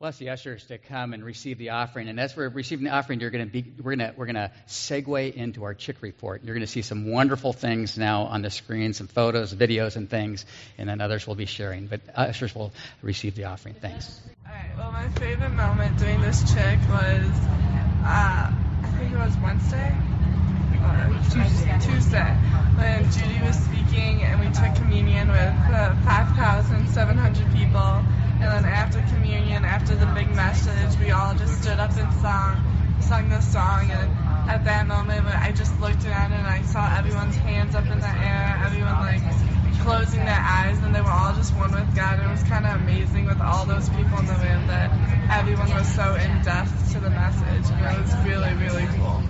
We'll the ushers to come and receive the offering. And as we're receiving the offering, you're going to be, we're going to, we're going to segue into our CHIC report. You're going to see some wonderful things now on the screen, some photos, videos, and things, and then others will be sharing. But ushers will receive the offering. Thanks. All right. Well, my favorite moment doing this CHIC was, uh, I think it was Wednesday. Tuesday. Tuesday, when Judy was speaking and we took communion with uh, 5,700 people and then after communion, after the big message, we all just stood up and sung, sung the song. And at that moment, I just looked around and I saw everyone's hands up in the air, everyone like closing their eyes, and they were all just one with God. It was kind of amazing with all those people in the room that everyone was so in depth to the message. And it was really, really cool.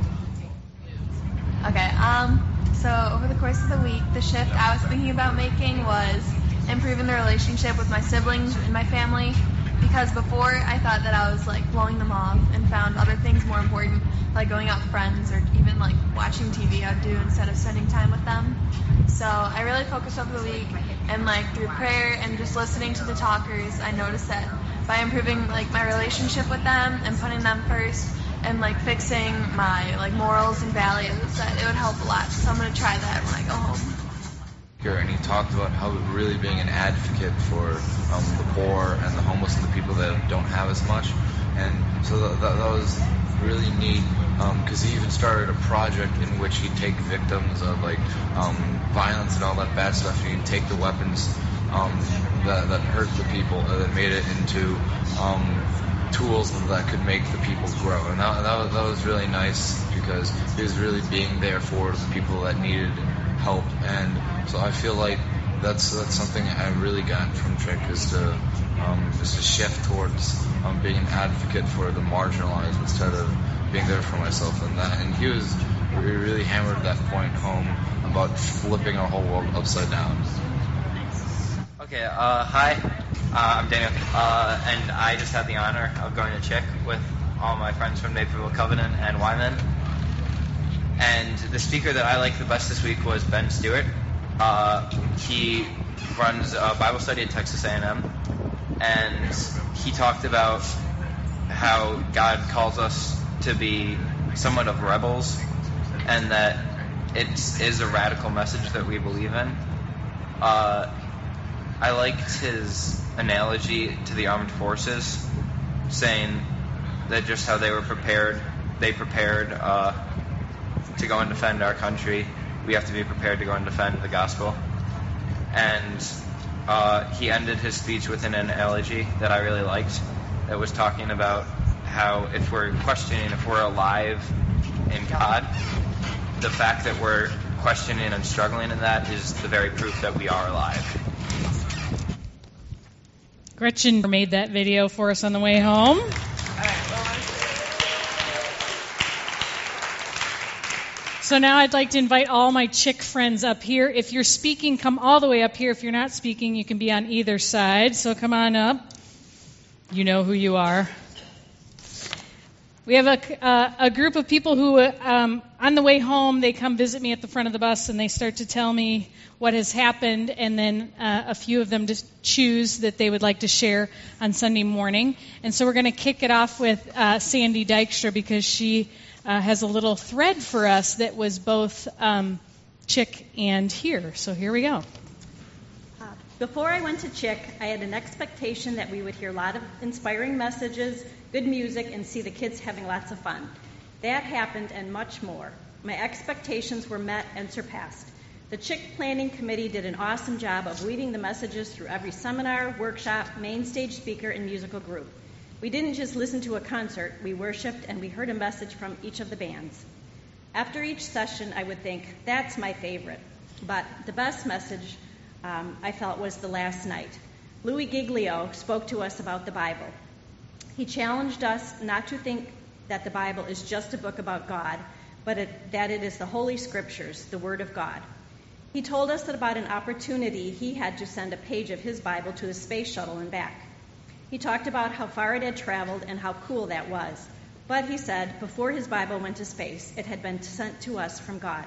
Okay, um, so over the course of the week, the shift I was thinking about making was improving the relationship with my siblings and my family because before I thought that I was like blowing them off and found other things more important like going out with friends or even like watching TV I'd do instead of spending time with them. So I really focused over the week and like through prayer and just listening to the talkers I noticed that by improving like my relationship with them and putting them first and like fixing my like morals and values that it would help a lot. So I'm gonna try that when I go home and he talked about how really being an advocate for um, the poor and the homeless and the people that don't have as much. And so that, that, that was really neat because um, he even started a project in which he'd take victims of like um, violence and all that bad stuff and he'd take the weapons um, that, that hurt the people and then made it into um, tools that could make the people grow. And that, that, was, that was really nice because he was really being there for the people that needed help. And so I feel like that's that's something I really got from CHIC is to um, is to shift towards um, being an advocate for the marginalized instead of being there for myself and that. And he was he really hammered that point home about flipping our whole world upside down. Okay, uh, hi, uh, I'm Daniel, uh, and I just had the honor of going to Chick with all my friends from Naperville Covenant and Wyman. And the speaker that I liked the best this week was Ben Stuart. Uh, he runs a Bible study at Texas A&M, and he talked about how God calls us to be somewhat of rebels, and that it is a radical message that we believe in. Uh, I liked his analogy to the armed forces, saying that just how they were prepared, they prepared uh, to go and defend our country, we have to be prepared to go and defend the gospel. And uh, he ended his speech with an analogy that I really liked that was talking about how if we're questioning if we're alive in God, the fact that we're questioning and struggling in that is the very proof that we are alive. Gretchen made that video for us on the way home. So now I'd like to invite all my CHIC friends up here. If you're speaking, come all the way up here. If you're not speaking, you can be on either side. So come on up. You know who you are. We have a, uh, a group of people who, um, on the way home, they come visit me at the front of the bus and they start to tell me what has happened, and then uh, a few of them just choose that they would like to share on Sunday morning. And so we're going to kick it off with uh, Sandy Dykstra because she uh, has a little thread for us that was both um, CHIC and here. So here we go. Uh, before I went to CHIC, I had an expectation that we would hear a lot of inspiring messages, good music, and see the kids having lots of fun. That happened and much more. My expectations were met and surpassed. The CHIC Planning Committee did an awesome job of weaving the messages through every seminar, workshop, main stage speaker, and musical group. We didn't just listen to a concert, we worshiped and we heard a message from each of the bands. After each session, I would think, that's my favorite. But the best message um, I felt was the last night. Louie Giglio spoke to us about the Bible. He challenged us not to think that the Bible is just a book about God, but it, that it is the Holy Scriptures, the Word of God. He told us about an opportunity he had to send a page of his Bible to the space shuttle and back. He talked about how far it had traveled and how cool that was. But he said, before his Bible went to space, it had been sent to us from God.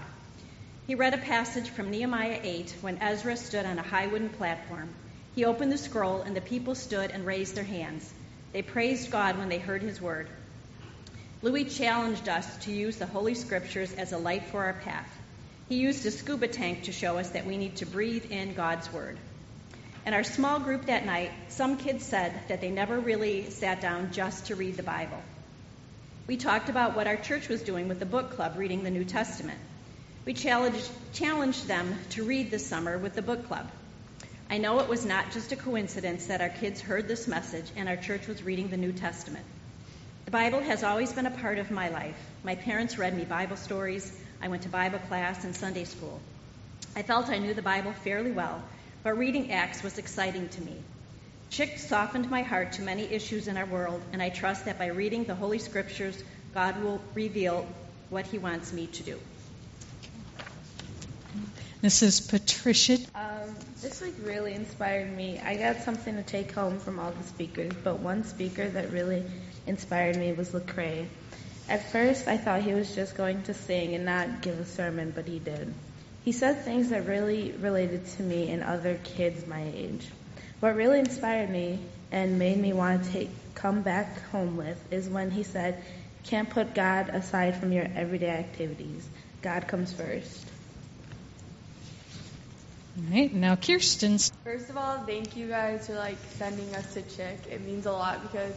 He read a passage from Nehemiah 8 when Ezra stood on a high wooden platform. He opened the scroll, and the people stood and raised their hands. They praised God when they heard his word. Louie challenged us to use the Holy Scriptures as a light for our path. He used a scuba tank to show us that we need to breathe in God's word. In our small group that night, some kids said that they never really sat down just to read the Bible. We talked about what our church was doing with the book club reading the New Testament. We challenged, challenged them to read this summer with the book club. I know it was not just a coincidence that our kids heard this message and our church was reading the New Testament. The Bible has always been a part of my life. My parents read me Bible stories. I went to Bible class and Sunday school. I felt I knew the Bible fairly well, but reading Acts was exciting to me. CHIC softened my heart to many issues in our world, and I trust that by reading the Holy Scriptures, God will reveal what He wants me to do. This is Patricia. Um, this week really inspired me. I got something to take home from all the speakers, but one speaker that really inspired me was Lecrae. At first, I thought he was just going to sing and not give a sermon, but he did. He said things that really related to me and other kids my age. What really inspired me and made me want to take, come back home with is when he said, can't put God aside from your everyday activities. God comes first." All right, now Kirsten's. First of all, thank you guys for like sending us to CHIC. It means a lot because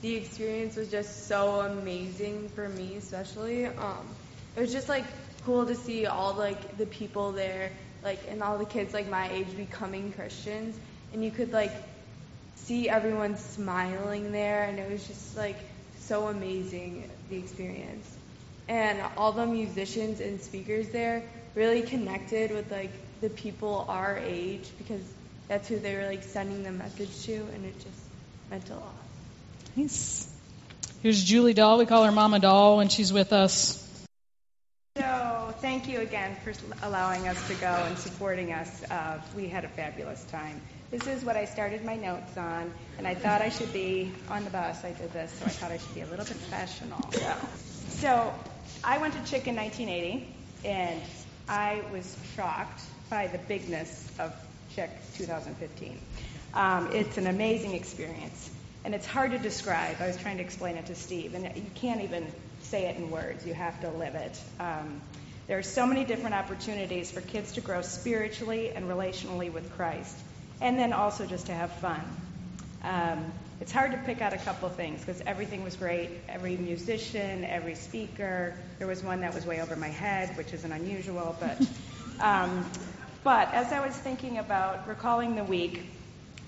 the experience was just so amazing for me, especially. Um, it was just like cool to see all like the people there, like and all the kids like my age becoming Christians, and you could like see everyone smiling there, and it was just like so amazing the experience. And all the musicians and speakers there really connected with like the people our age because that's who they were like sending the message to, and it just meant a lot. Nice. Here's Julie Doll. We call her Mama Doll when she's with us. So, thank you again for allowing us to go and supporting us. Uh, we had a fabulous time. This is what I started my notes on, and I thought I should be on the bus. I did this, so I thought I should be a little bit professional. So, I went to CHIC in 1980, and I was shocked by the bigness of CHIC 2015. Um, it's an amazing experience, and it's hard to describe. I was trying to explain it to Steve, and you can't even say it in words. You have to live it. Um, there are so many different opportunities for kids to grow spiritually and relationally with Christ, and then also just to have fun. Um, it's hard to pick out a couple things because everything was great. Every musician, every speaker. There was one that was way over my head, which isn't unusual, but. Um, but as I was thinking about recalling the week,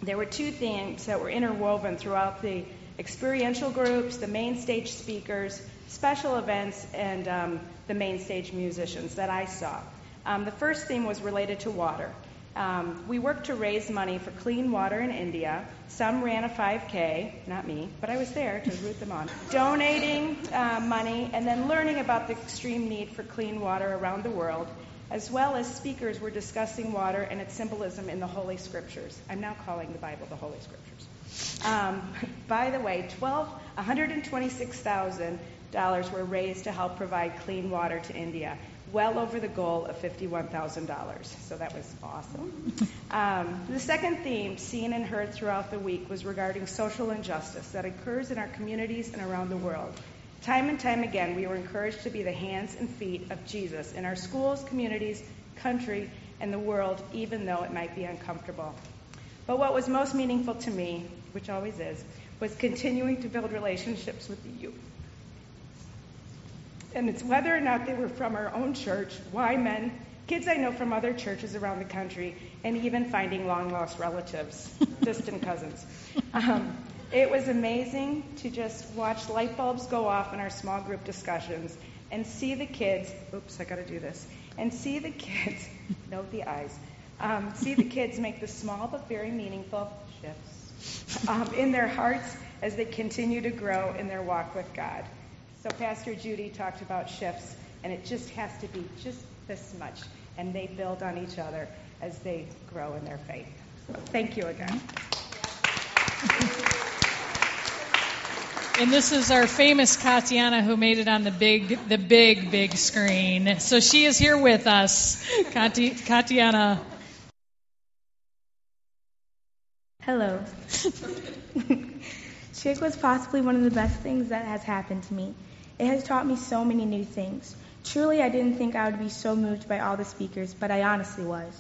there were two themes that were interwoven throughout the experiential groups, the main stage speakers, special events, and um, the main stage musicians that I saw. Um, the first theme was related to water. Um, we worked to raise money for clean water in India. Some ran a 5K, not me, but I was there to root them on, donating uh, money and then learning about the extreme need for clean water around the world as well as speakers were discussing water and its symbolism in the Holy Scriptures. I'm now calling the Bible the Holy Scriptures. Um, by the way, twelve, $126,000 were raised to help provide clean water to India, well over the goal of $51,000. So that was awesome. Um, the second theme, seen and heard throughout the week, was regarding social injustice that occurs in our communities and around the world. Time and time again, we were encouraged to be the hands and feet of Jesus in our schools, communities, country, and the world, even though it might be uncomfortable. But what was most meaningful to me, which always is, was continuing to build relationships with the youth. And it's whether or not they were from our own church, why men, kids I know from other churches around the country, and even finding long lost relatives, distant cousins. Um, it was amazing to just watch light bulbs go off in our small group discussions and see the kids. Oops, I got to do this. And see the kids. note the eyes. Um, see the kids make the small but very meaningful shifts um, in their hearts as they continue to grow in their walk with God. So Pastor Judy talked about shifts, and it just has to be just this much, and they build on each other as they grow in their faith. So thank you again. And this is our famous Katiana who made it on the big, the big, big screen. So she is here with us, Kati, Katiana. Hello. CHIC was possibly one of the best things that has happened to me. It has taught me so many new things. Truly, I didn't think I would be so moved by all the speakers, but I honestly was.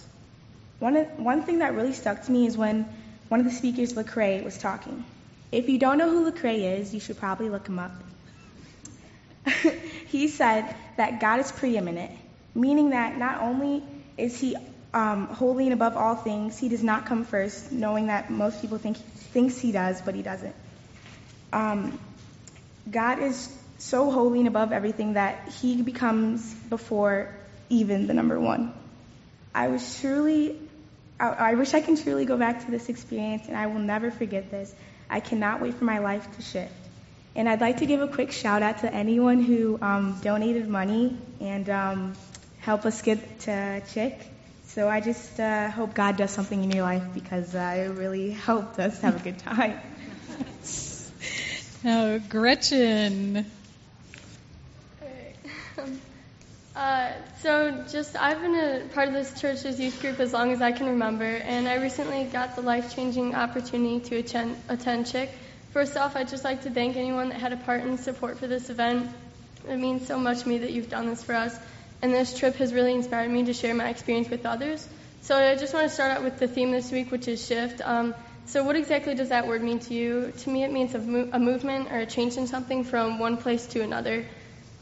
One, one thing that really stuck to me is when one of the speakers, Lecrae, was talking. If you don't know who Lecrae is, you should probably look him up. he said that God is preeminent, meaning that not only is he um, holy and above all things, he does not come first, knowing that most people think thinks he does, but he doesn't. Um, God is so holy and above everything that he becomes before even the number one. I was truly, I, I wish I can truly go back to this experience, and I will never forget this. I cannot wait for my life to shift. And I'd like to give a quick shout out to anyone who um, donated money and um, helped us get to CHIC. So I just uh, hope God does something in your life because uh, it really helped us have a good time. now, Gretchen. Uh, so just I've been a part of this church's youth group as long as I can remember, and I recently got the life-changing opportunity to attend, attend CHIC. First off, I'd just like to thank anyone that had a part in support for this event. It means so much to me that you've done this for us, and this trip has really inspired me to share my experience with others. So I just want to start out with the theme this week, which is shift. Um, so what exactly does that word mean to you? To me, it means a, mo- a movement or a change in something from one place to another.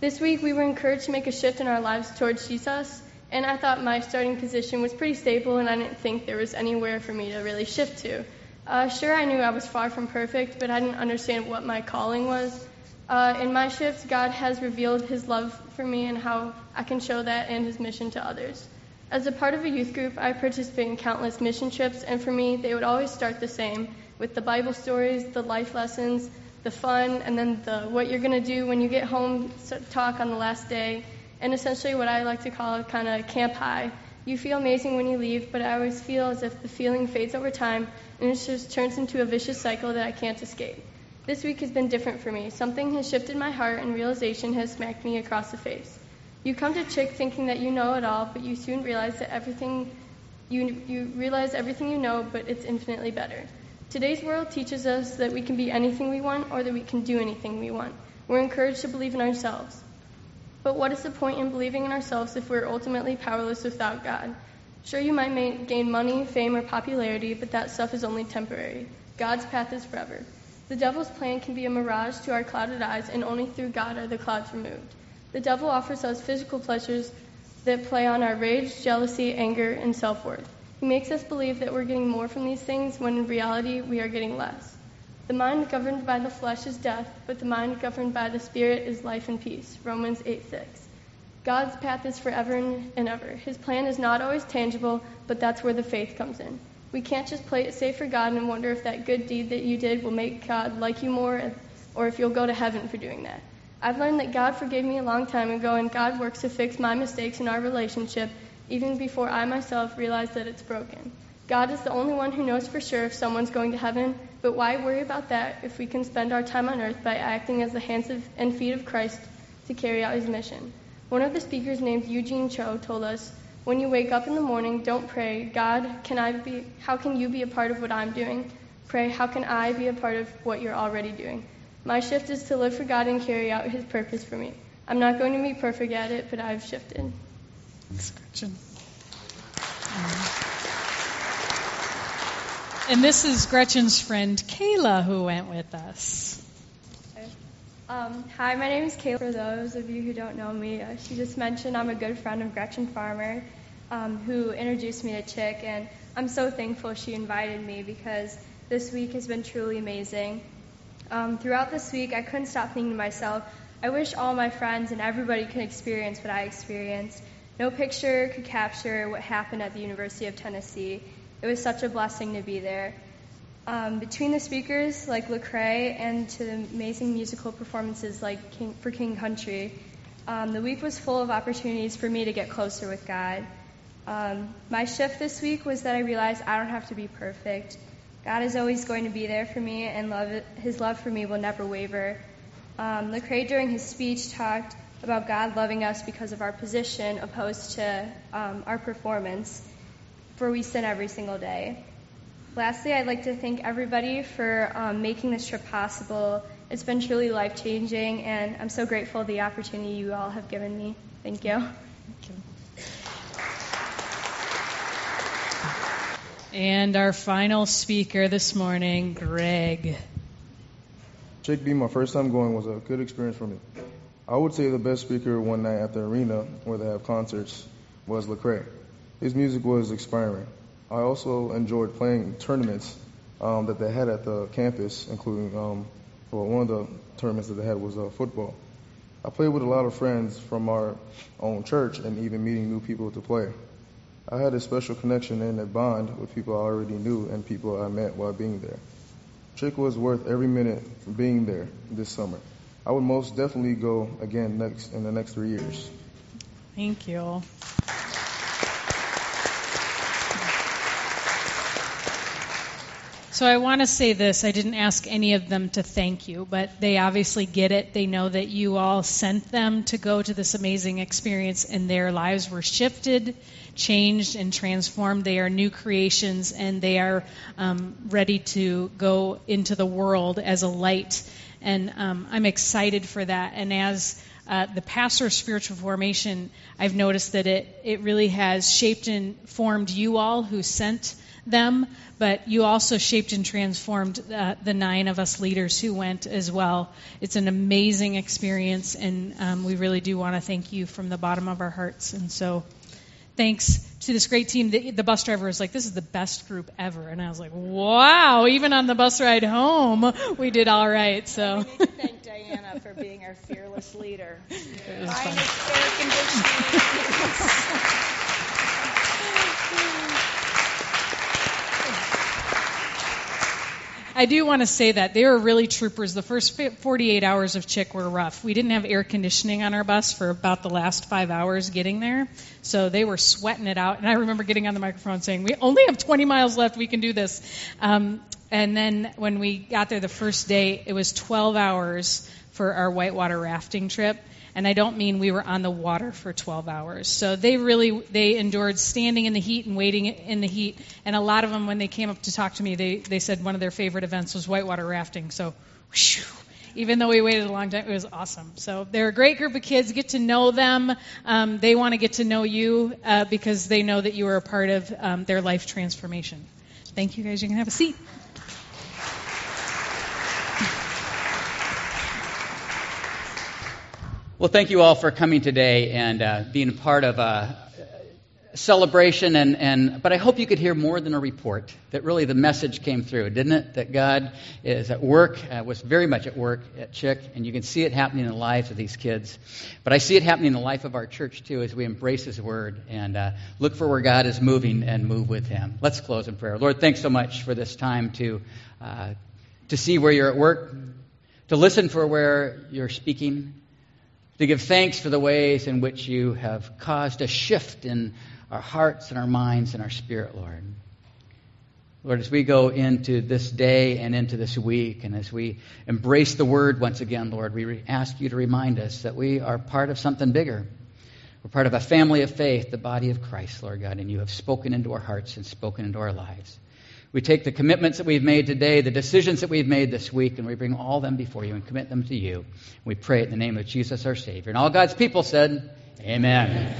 This week, we were encouraged to make a shift in our lives towards Jesus, and I thought my starting position was pretty stable, and I didn't think there was anywhere for me to really shift to. Uh, sure, I knew I was far from perfect, but I didn't understand what my calling was. Uh, in my shift, God has revealed His love for me and how I can show that and His mission to others. As a part of a youth group, I participate in countless mission trips, and for me, they would always start the same with the Bible stories, the life lessons, the fun, and then the what you're going to do when you get home talk on the last day, and essentially what I like to call kind of camp high. You feel amazing when you leave, but I always feel as if the feeling fades over time and it just turns into a vicious cycle that I can't escape. This week has been different for me. Something has shifted my heart and realization has smacked me across the face. You come to CHIC thinking that you know it all, but you soon realize that everything you, you realize everything you know, but it's infinitely better. Today's world teaches us that we can be anything we want or that we can do anything we want. We're encouraged to believe in ourselves. But what is the point in believing in ourselves if we're ultimately powerless without God? Sure, you might gain money, fame, or popularity, but that stuff is only temporary. God's path is forever. The devil's plan can be a mirage to our clouded eyes, and only through God are the clouds removed. The devil offers us physical pleasures that play on our rage, jealousy, anger, and self worth. He makes us believe that we're getting more from these things when in reality we are getting less. The mind governed by the flesh is death, but the mind governed by the Spirit is life and peace. Romans 8 6. God's path is forever and ever. His plan is not always tangible, but that's where the faith comes in. We can't just play it safe for God and wonder if that good deed that you did will make God like you more or if you'll go to heaven for doing that. I've learned that God forgave me a long time ago, and God works to fix my mistakes in our relationship even before I myself realize that it's broken. God is the only one who knows for sure if someone's going to heaven, but why worry about that if we can spend our time on earth by acting as the hands and feet of Christ to carry out his mission? One of the speakers named Eugene Cho told us, when you wake up in the morning, don't pray, God, can I be, how can you be a part of what I'm doing? Pray, how can I be a part of what you're already doing? My shift is to live for God and carry out his purpose for me. I'm not going to be perfect at it, but I've shifted. Gretchen. And this is Gretchen's friend Kayla who went with us. Um, hi, my name is Kayla. For those of you who don't know me, uh, she just mentioned I'm a good friend of Gretchen Farmer, um, who introduced me to CHIC, and I'm so thankful she invited me because this week has been truly amazing. Um, throughout this week, I couldn't stop thinking to myself, I wish all my friends and everybody could experience what I experienced. No picture could capture what happened at the University of Tennessee. It was such a blessing to be there. Um, between the speakers like Lecrae and to the amazing musical performances like King, for King Country, um, the week was full of opportunities for me to get closer with God. Um, my shift this week was that I realized I don't have to be perfect. God is always going to be there for me, and love, His love for me will never waver. Um, Lecrae, during his speech, talked about God loving us because of our position, opposed to um, our performance, for we sin every single day. Lastly, I'd like to thank everybody for um, making this trip possible. It's been truly life changing, and I'm so grateful the opportunity you all have given me. Thank you. And our final speaker this morning, Greg. CHIC being my first time going was a good experience for me. I would say the best speaker one night at the arena where they have concerts was Lecrae. His music was inspiring. I also enjoyed playing tournaments um, that they had at the campus, including um, well, one of the tournaments that they had was uh, football. I played with a lot of friends from our own church and even meeting new people to play. I had a special connection and a bond with people I already knew and people I met while being there. CHIC was worth every minute being there this summer. I would most definitely go again next in the next three years. Thank you. So I want to say this. I didn't ask any of them to thank you, but they obviously get it. They know that you all sent them to go to this amazing experience, and their lives were shifted, changed, and transformed. They are new creations, and they are um, ready to go into the world as a light. And um, I'm excited for that. And as uh, the pastor of spiritual formation, I've noticed that it, it really has shaped and formed you all who sent them, but you also shaped and transformed uh, the nine of us leaders who went as well. It's an amazing experience, and um, we really do want to thank you from the bottom of our hearts. And so, thanks to this great team. The, the, bus driver was like, "This is the best group ever," and I was like, "Wow!" Even on the bus ride home, we did all right. So. we need to thank Diana for being our fearless leader. It was fun. air conditioning. I do want to say that they were really troopers. The first 48 hours of CHIC were rough. We didn't have air conditioning on our bus for about the last five hours getting there, so they were sweating it out. And I remember getting on the microphone saying, "We only have 20 miles left. We can do this." Um, and then when we got there the first day, it was 12 hours for our whitewater rafting trip and I don't mean we were on the water for 12 hours. So they really they endured standing in the heat and waiting in the heat. And a lot of them, when they came up to talk to me, they they said one of their favorite events was whitewater rafting. So. Whew, even though we waited a long time, it was awesome. So they're a great group of kids. Get to know them. Um, they want to get to know you uh, because they know that you are a part of um, their life transformation. Thank you, guys. You can have a seat. Well, thank you all for coming today and uh, being part of a celebration. And, and but I hope you could hear more than a report. That really the message came through, didn't it? That God is at work, uh, was very much at work at CHIC, and you can see it happening in the lives of these kids. But I see it happening in the life of our church too, as we embrace His Word and uh, look for where God is moving and move with Him. Let's close in prayer. Lord, thanks so much for this time to uh, to see where you're at work, to listen for where you're speaking to give thanks for the ways in which you have caused a shift in our hearts and our minds and our spirit, Lord. Lord, as we go into this day and into this week, and as we embrace the word once again, Lord, we ask you to remind us that we are part of something bigger. We're part of a family of faith, the body of Christ, Lord God, and you have spoken into our hearts and spoken into our lives. We take the commitments that we've made today, the decisions that we've made this week, and we bring all them before you and commit them to you. We pray in the name of Jesus our Savior. And all God's people said, Amen. Amen.